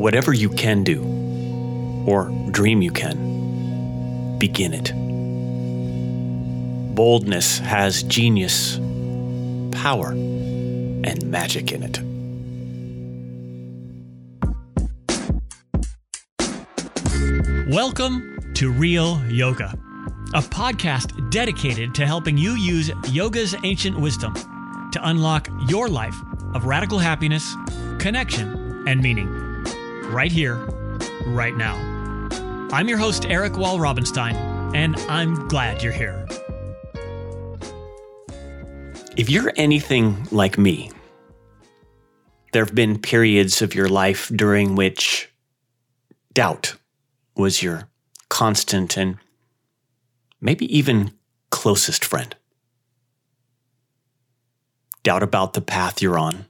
Whatever you can do, or dream you can, begin it. Boldness has genius, power, and magic in it. Welcome to Real Yoga, a podcast dedicated to helping you use yoga's ancient wisdom to unlock your life of radical happiness, connection, and meaning. Right here, right now. I'm your host, Erik Walrabenstein, and I'm glad you're here. If you're anything like me, there have been periods of your life during which doubt was your constant and maybe even closest friend. Doubt about the path you're on,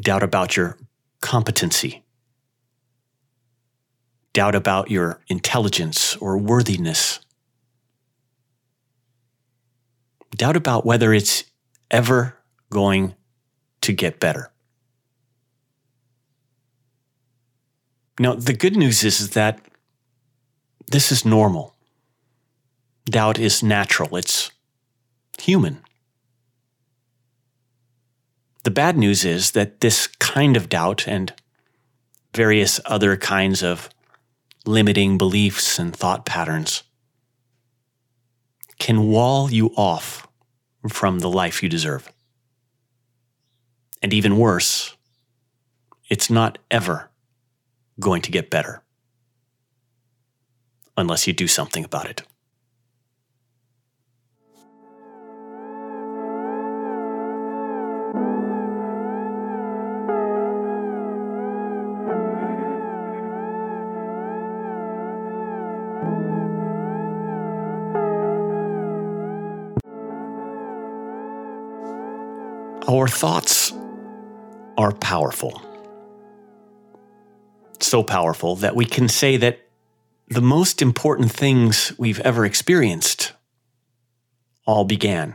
doubt about your competency, doubt about your intelligence or worthiness, doubt about whether it's ever going to get better. Now, the good news is, that this is normal. Doubt is natural, it's human. The bad news is that this kind of doubt and various other kinds of limiting beliefs and thought patterns can wall you off from the life you deserve. And even worse, it's not ever going to get better unless you do something about it. Our thoughts are powerful so powerful that we can say that the most important things we've ever experienced all began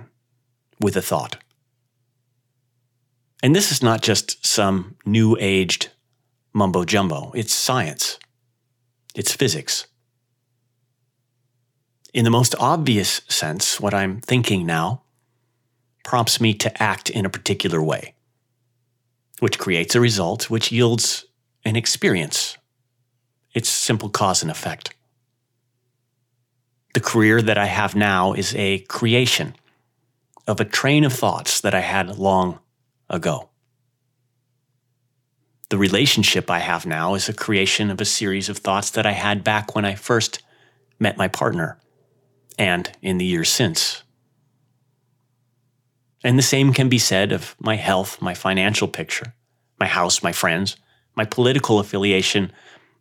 with a thought. And this is not just some new aged mumbo jumbo, it's science, it's physics. In the most obvious sense, what I'm thinking now prompts me to act in a particular way, which creates a result which yields an experience. It's simple cause and effect. The career that I have now is a creation of a train of thoughts that I had long ago. The relationship I have now is a creation of a series of thoughts that I had back when I first met my partner and in the years since. And the same can be said of my health, my financial picture, my house, my friends, my political affiliation,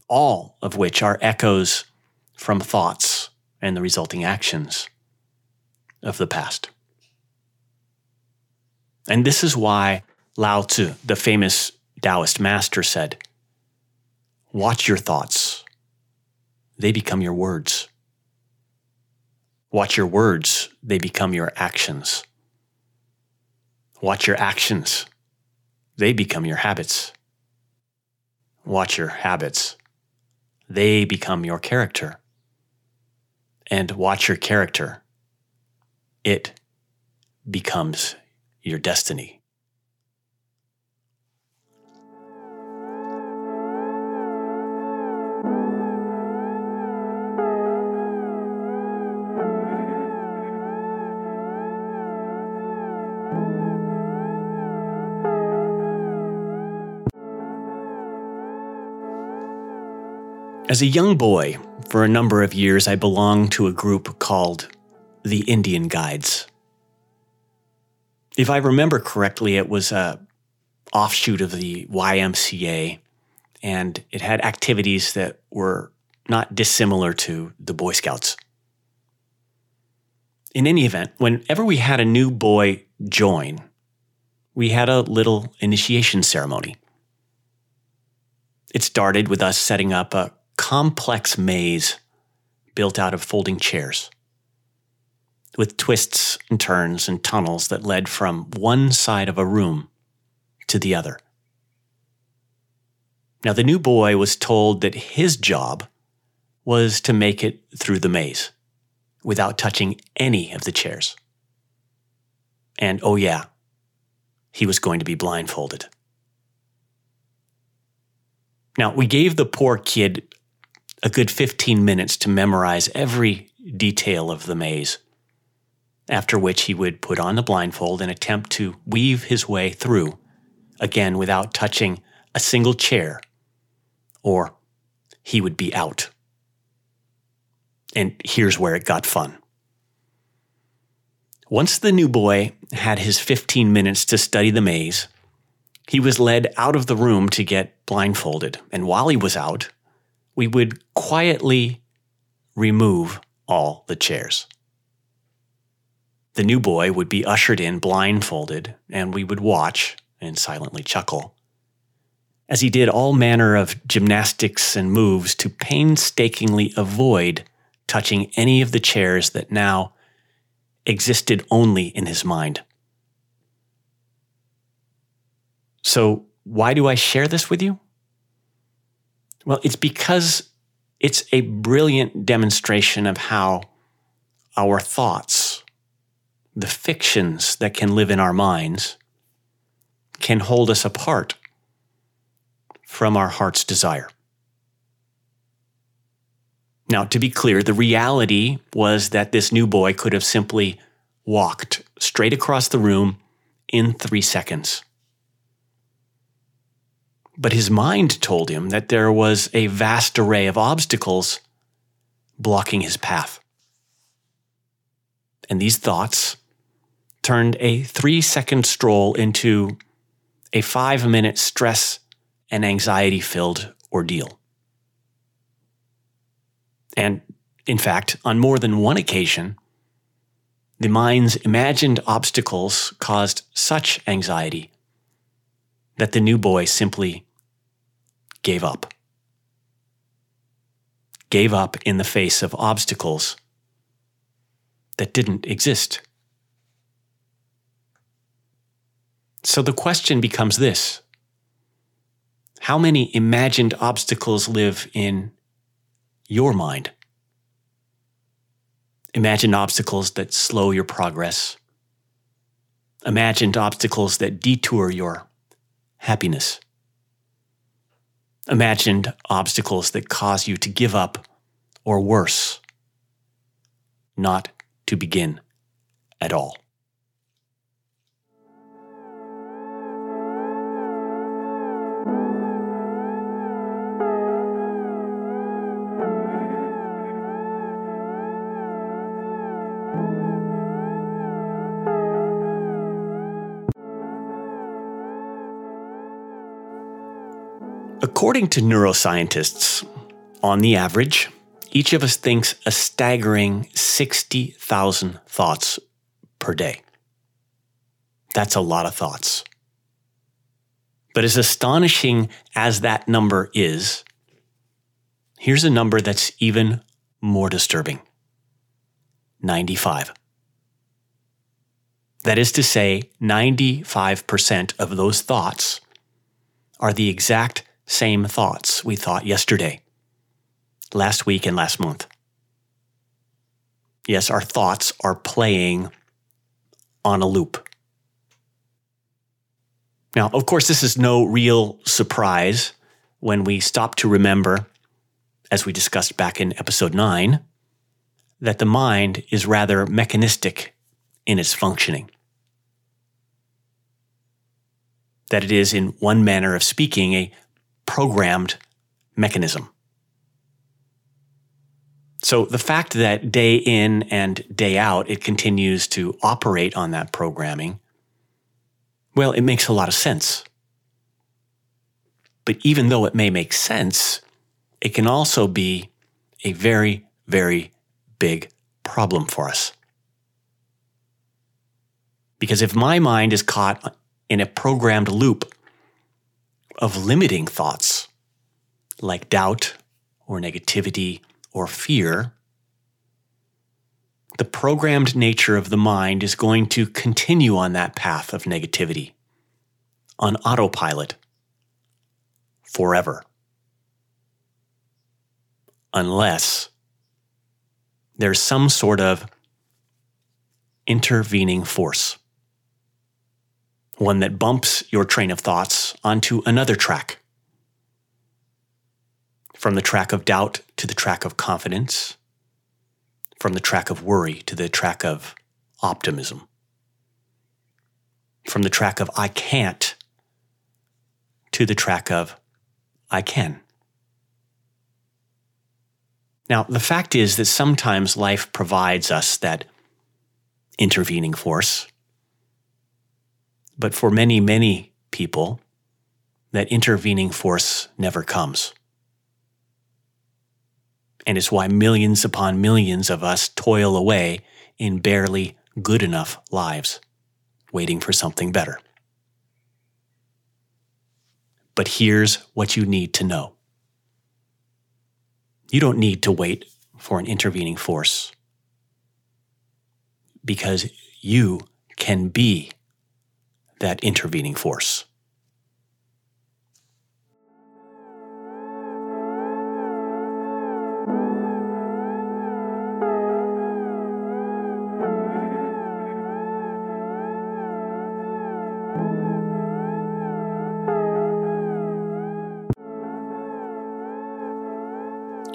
all of which are echoes from thoughts and the resulting actions of the past. And this is why Lao Tzu, the famous Taoist master, said, Watch your thoughts, they become your words. Watch your words, they become your actions. Watch your actions, they become your habits. Watch your habits. They become your character. And watch your character. It becomes your destiny. As a young boy, for a number of years, I belonged to a group called the Indian Guides. If I remember correctly, it was a offshoot of the YMCA, and it had activities that were not dissimilar to the Boy Scouts. In any event, whenever we had a new boy join, we had a little initiation ceremony. It started with us setting up a complex maze built out of folding chairs, with twists and turns and tunnels that led from one side of a room to the other. Now, the new boy was told that his job was to make it through the maze without touching any of the chairs. And oh, yeah, he was going to be blindfolded. Now, we gave the poor kid a good 15 minutes to memorize every detail of the maze, after which he would put on the blindfold and attempt to weave his way through, again without touching a single chair, or he would be out. And here's where it got fun. Once the new boy had his 15 minutes to study the maze, he was led out of the room to get blindfolded. And while he was out, we would quietly remove all the chairs. The new boy would be ushered in blindfolded, and we would watch and silently chuckle as he did all manner of gymnastics and moves to painstakingly avoid touching any of the chairs that now existed only in his mind. So, why do I share this with you? Well, it's because it's a brilliant demonstration of how our thoughts, the fictions that can live in our minds, can hold us apart from our heart's desire. Now, to be clear, the reality was that this new boy could have simply walked straight across the room in three seconds. But his mind told him that there was a vast array of obstacles blocking his path. And these thoughts turned a three second stroll into a five minute stress and anxiety filled ordeal. And in fact, on more than one occasion, the mind's imagined obstacles caused such anxiety that the new boy simply gave up. Gave up in the face of obstacles that didn't exist. So the question becomes this How many imagined obstacles live in your mind? Imagine obstacles that slow your progress. Imagined obstacles that detour your happiness. Imagined obstacles that cause you to give up, or worse, not to begin at all. According to neuroscientists, on the average, each of us thinks a staggering 60,000 thoughts per day. That's a lot of thoughts. But as astonishing as that number is, here's a number that's even more disturbing 95. That is to say, 95% of those thoughts are the exact same thoughts we thought yesterday, last week, and last month. Yes, our thoughts are playing on a loop. Now, of course, this is no real surprise when we stop to remember, as we discussed back in episode 9, that the mind is rather mechanistic in its functioning. That it is, in one manner of speaking, a programmed mechanism. So the fact that day in and day out it continues to operate on that programming, well, it makes a lot of sense. But even though it may make sense, it can also be a very, very big problem for us. Because if my mind is caught in a programmed loop of limiting thoughts like doubt or negativity or fear, the programmed nature of the mind is going to continue on that path of negativity, on autopilot, forever. unless there's some sort of intervening force, one that bumps your train of thoughts onto another track. From the track of doubt to the track of confidence, from the track of worry to the track of optimism, from the track of I can't to the track of I can. Now, the fact is that sometimes life provides us that intervening force. But for many, many people, that intervening force never comes. And it's why millions upon millions of us toil away in barely good enough lives, waiting for something better. But here's what you need to know you don't need to wait for an intervening force because you can be that intervening force.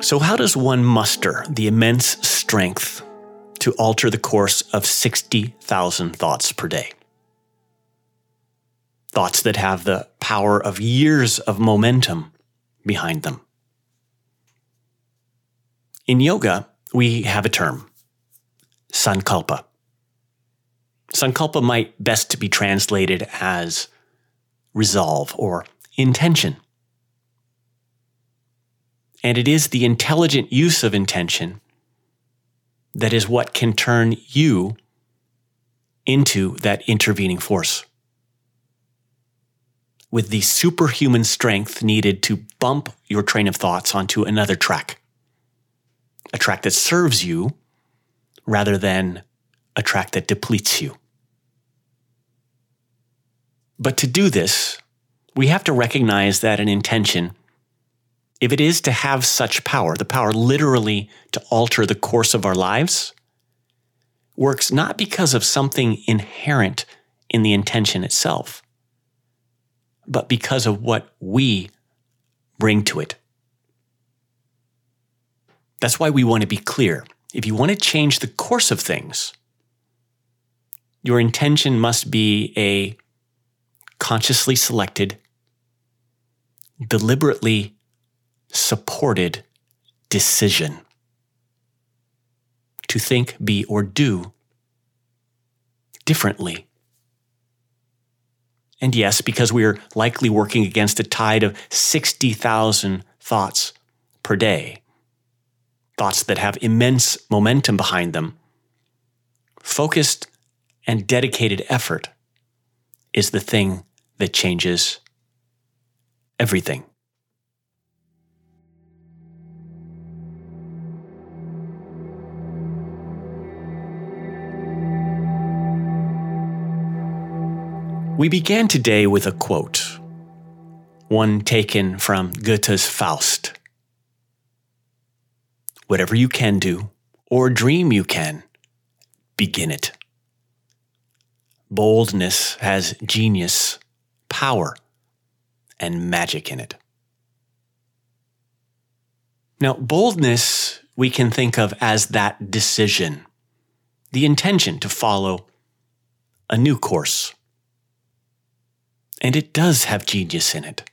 So, how does one muster the immense strength to alter the course of 60,000 thoughts per day? Thoughts that have the power of years of momentum behind them. In yoga, we have a term, sankalpa. Sankalpa might best be translated as resolve or intention. And it is the intelligent use of intention that is what can turn you into that intervening force. With the superhuman strength needed to bump your train of thoughts onto another track, a track that serves you rather than a track that depletes you. But to do this, we have to recognize that an intention if it is to have such power, the power literally to alter the course of our lives, works not because of something inherent in the intention itself, but because of what we bring to it. That's why we want to be clear. If you want to change the course of things, your intention must be a consciously selected, deliberately supported decision to think, be, or do differently. And yes, because we're likely working against a tide of 60,000 thoughts per day, thoughts that have immense momentum behind them, focused and dedicated effort is the thing that changes everything. We began today with a quote, one taken from Goethe's Faust. Whatever you can do, or dream you can, begin it. Boldness has genius, power, and magic in it. Now, boldness we can think of as that decision, the intention to follow a new course and it does have genius in it.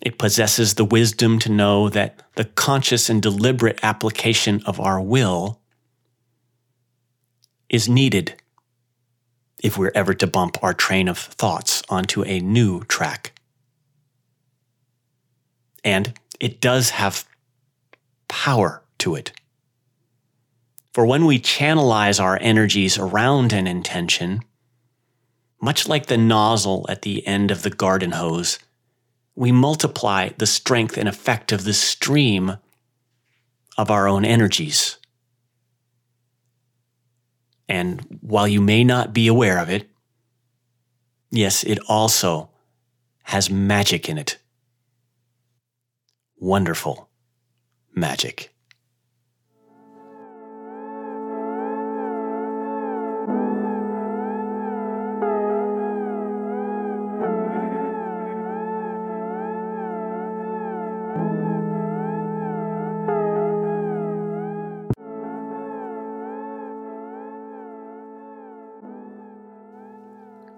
It possesses the wisdom to know that the conscious and deliberate application of our will is needed if we're ever to bump our train of thoughts onto a new track. And it does have power to it. For when we channelize our energies around an intention, much like the nozzle at the end of the garden hose, we multiply the strength and effect of the stream of our own energies. And while you may not be aware of it, yes, it also has magic in it. Wonderful, magic.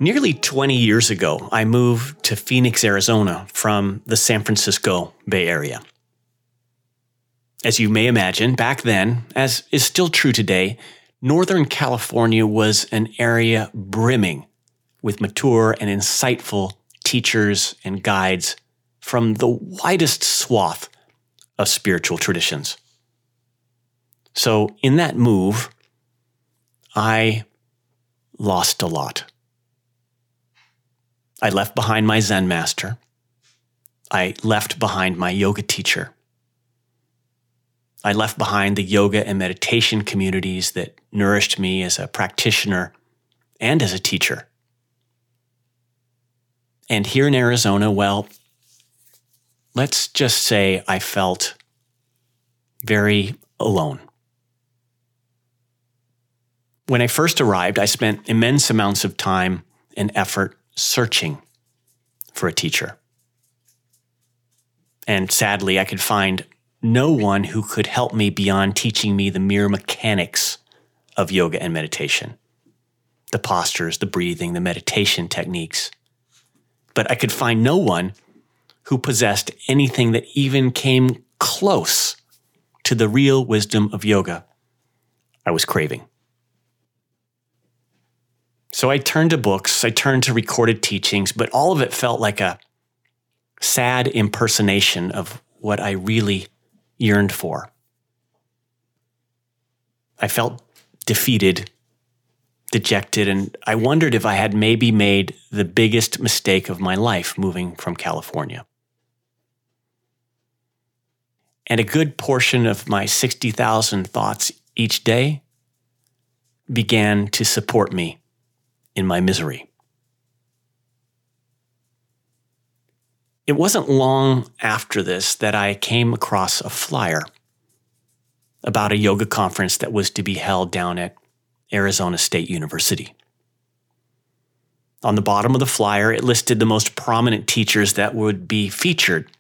Nearly 20 years ago, I moved to Phoenix, Arizona from the San Francisco Bay Area. As you may imagine, back then, as is still true today, Northern California was an area brimming with mature and insightful teachers and guides from the widest swath of spiritual traditions. So, in that move, I lost a lot. I left behind my Zen master. I left behind my yoga teacher. I left behind the yoga and meditation communities that nourished me as a practitioner and as a teacher. And here in Arizona, well, let's just say I felt very alone. When I first arrived, I spent immense amounts of time and effort searching for a teacher. And sadly, I could find no one who could help me beyond teaching me the mere mechanics of yoga and meditation the postures, the breathing, the meditation techniques. But I could find no one who possessed anything that even came close to the real wisdom of yoga I was craving. So I turned to books, I turned to recorded teachings, but all of it felt like a sad impersonation of what I really yearned for. I felt defeated, dejected, and I wondered if I had maybe made the biggest mistake of my life moving from California. And a good portion of my 60,000 thoughts each day began to support me in my misery. It wasn't long after this that I came across a flyer about a yoga conference that was to be held down at Arizona State University. On the bottom of the flyer, it listed the most prominent teachers that would be featured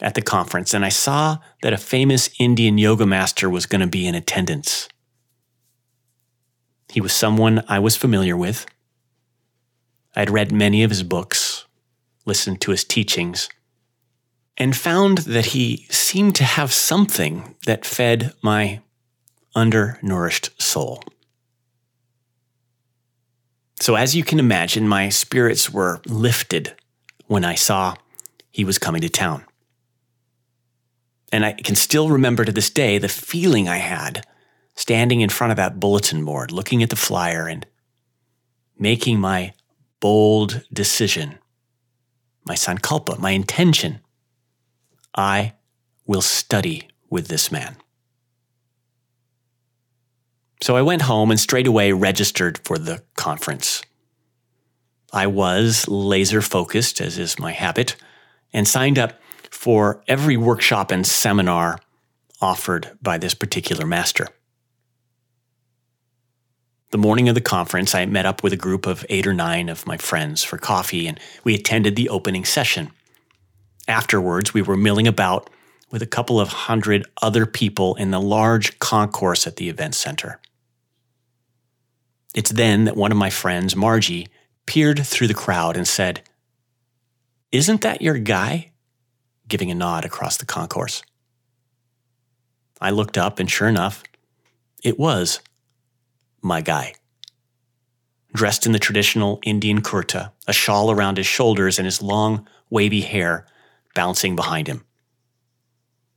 at the conference, and I saw that a famous Indian yoga master was going to be in attendance. He was someone I was familiar with. I'd read many of his books, listened to his teachings, and found that he seemed to have something that fed my undernourished soul. So, as you can imagine, my spirits were lifted when I saw he was coming to town. And I can still remember to this day the feeling I had standing in front of that bulletin board, looking at the flyer and making my bold decision, my sankalpa, my intention. I will study with this man. So I went home and straight away registered for the conference. I was laser focused, as is my habit, and signed up for every workshop and seminar offered by this particular master. The morning of the conference, I met up with a group of eight or nine of my friends for coffee, and we attended the opening session. Afterwards, we were milling about with a couple of hundred other people in the large concourse at the event center. It's then that one of my friends, Margie, peered through the crowd and said, Isn't that your guy? giving a nod across the concourse. I looked up, and sure enough, it was my guy. Dressed in the traditional Indian kurta, a shawl around his shoulders, and his long, wavy hair bouncing behind him.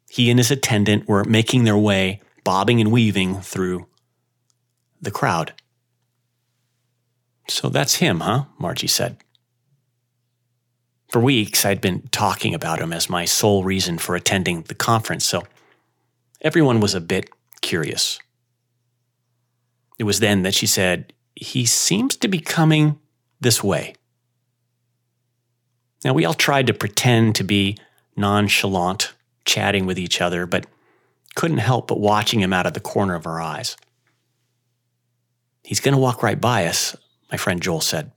He and his attendant were making their way, bobbing and weaving through the crowd. So that's him, huh? Margie said. For weeks, I'd been talking about him as my sole reason for attending the conference, so everyone was a bit curious. It was then that she said, He seems to be coming this way. Now, we all tried to pretend to be nonchalant, chatting with each other, but couldn't help but watching him out of the corner of our eyes. He's going to walk right by us, my friend Joel said.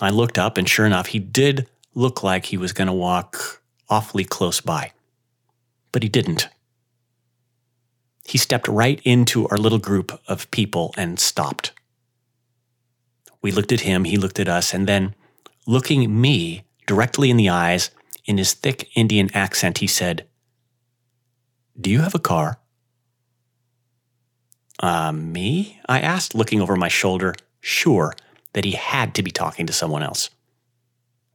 I looked up, and sure enough, he did look like he was going to walk awfully close by. But he didn't. He stepped right into our little group of people and stopped. We looked at him, he looked at us, and then, looking me directly in the eyes, in his thick Indian accent, he said, Do you have a car? Uh, me? I asked, looking over my shoulder, sure that he had to be talking to someone else.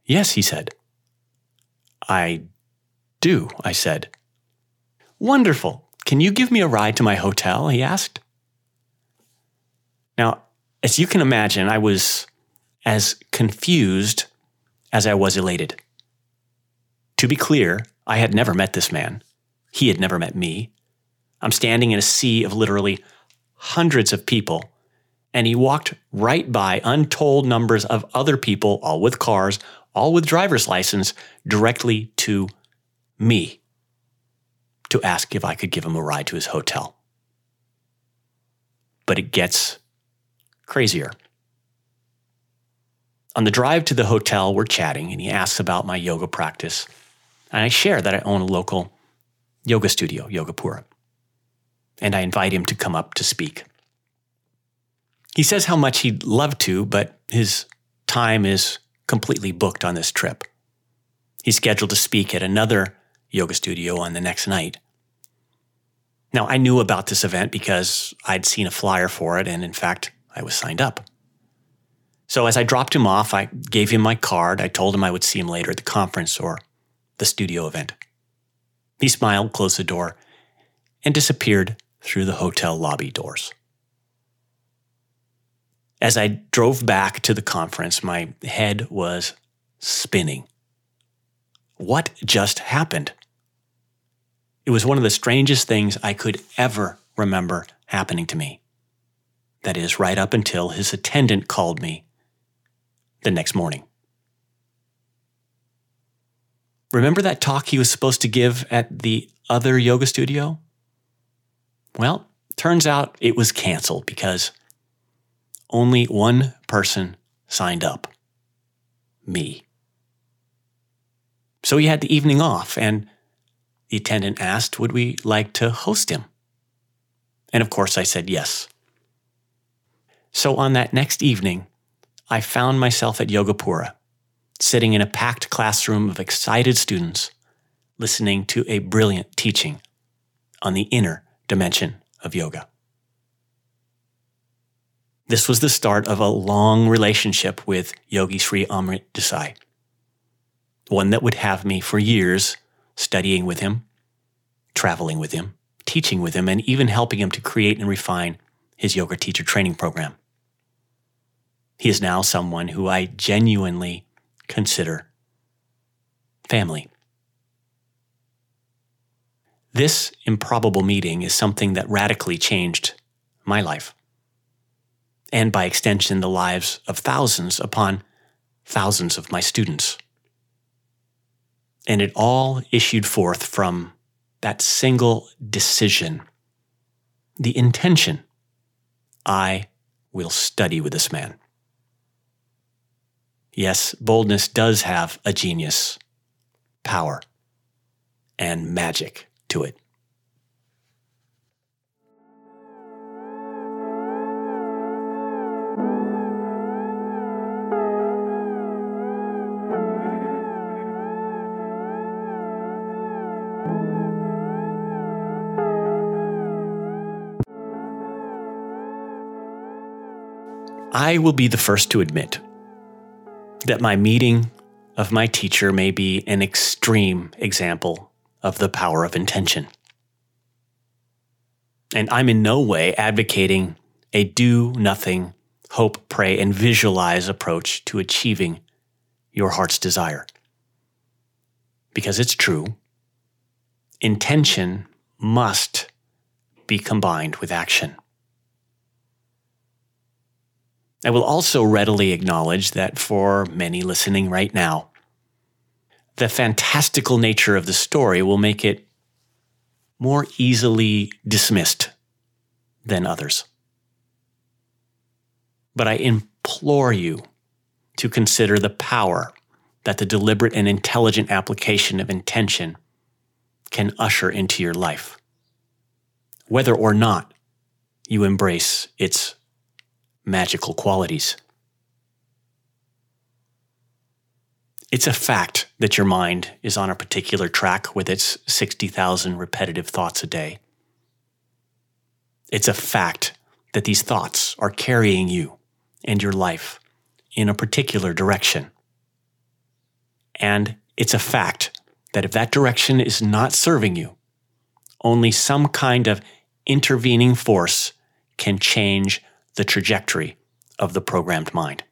Yes, he said. I do, I said. Wonderful. Can you give me a ride to my hotel? He asked. Now, as you can imagine, I was as confused as I was elated. To be clear, I had never met this man. He had never met me. I'm standing in a sea of literally hundreds of people, and he walked right by untold numbers of other people, all with cars, all with driver's license, directly to me to ask if I could give him a ride to his hotel. But it gets crazier. On the drive to the hotel, we're chatting, and he asks about my yoga practice. And I share that I own a local yoga studio, Yogapura. And I invite him to come up to speak. He says how much he'd love to, but his time is completely booked on this trip. He's scheduled to speak at another yoga studio on the next night. Now, I knew about this event because I'd seen a flyer for it, and in fact, I was signed up. So as I dropped him off, I gave him my card. I told him I would see him later at the conference or the studio event. He smiled, closed the door, and disappeared through the hotel lobby doors. As I drove back to the conference, my head was spinning. What just happened? It was one of the strangest things I could ever remember happening to me. That is, right up until his attendant called me the next morning. Remember that talk he was supposed to give at the other yoga studio? Well, turns out it was canceled because only one person signed up me. So he had the evening off, and the attendant asked, Would we like to host him? And of course, I said yes. So on that next evening, I found myself at Yogapura, sitting in a packed classroom of excited students, listening to a brilliant teaching on the inner dimension of yoga. This was the start of a long relationship with Yogi Sri Amrit Desai, one that would have me for years studying with him, traveling with him, teaching with him, and even helping him to create and refine his yoga teacher training program. He is now someone who I genuinely consider family. This improbable meeting is something that radically changed my life and by extension, the lives of thousands upon thousands of my students. And it all issued forth from that single decision, the intention I will study with this man. Yes, boldness does have a genius, power, and magic to it. I will be the first to admit that my meeting of my teacher may be an extreme example of the power of intention. And I'm in no way advocating a do nothing, hope, pray, and visualize approach to achieving your heart's desire. Because it's true, intention must be combined with action. I will also readily acknowledge that for many listening right now, the fantastical nature of the story will make it more easily dismissed than others. But I implore you to consider the power that the deliberate and intelligent application of intention can usher into your life, whether or not you embrace its magical qualities. It's a fact that your mind is on a particular track with its 60,000 repetitive thoughts a day. It's a fact that these thoughts are carrying you and your life in a particular direction. And it's a fact that if that direction is not serving you, only some kind of intervening force can change the trajectory of the programmed mind.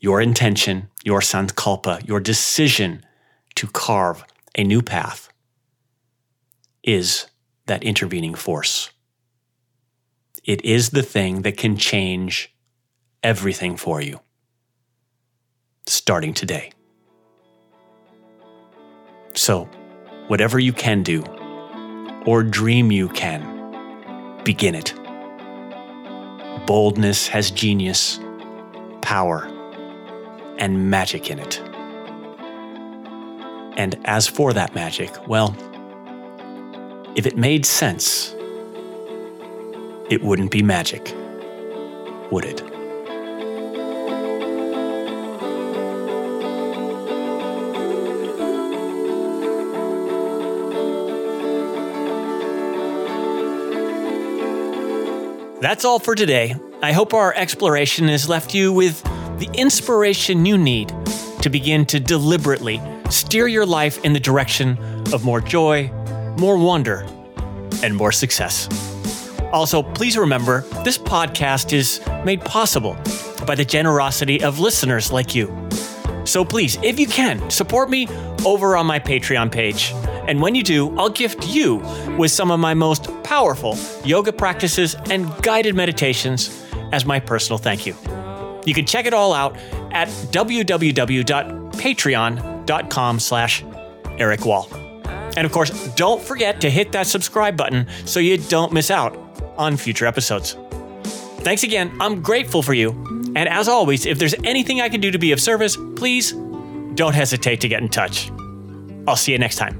Your intention, your sankalpa, your decision to carve a new path is that intervening force. It is the thing that can change everything for you, starting today. So, whatever you can do, or dream you can, begin it. Boldness has genius, power, and magic in it. And as for that magic, well, if it made sense, it wouldn't be magic, would it? That's all for today. I hope our exploration has left you with the inspiration you need to begin to deliberately steer your life in the direction of more joy, more wonder, and more success. Also, please remember this podcast is made possible by the generosity of listeners like you. So please, if you can, support me over on my Patreon page. And when you do, I'll gift you with some of my most powerful yoga practices and guided meditations as my personal thank you. You can check it all out at www.patreon.com slash Eric Wall. And of course, don't forget to hit that subscribe button so you don't miss out on future episodes. Thanks again. I'm grateful for you. And as always, if there's anything I can do to be of service, please don't hesitate to get in touch. I'll see you next time.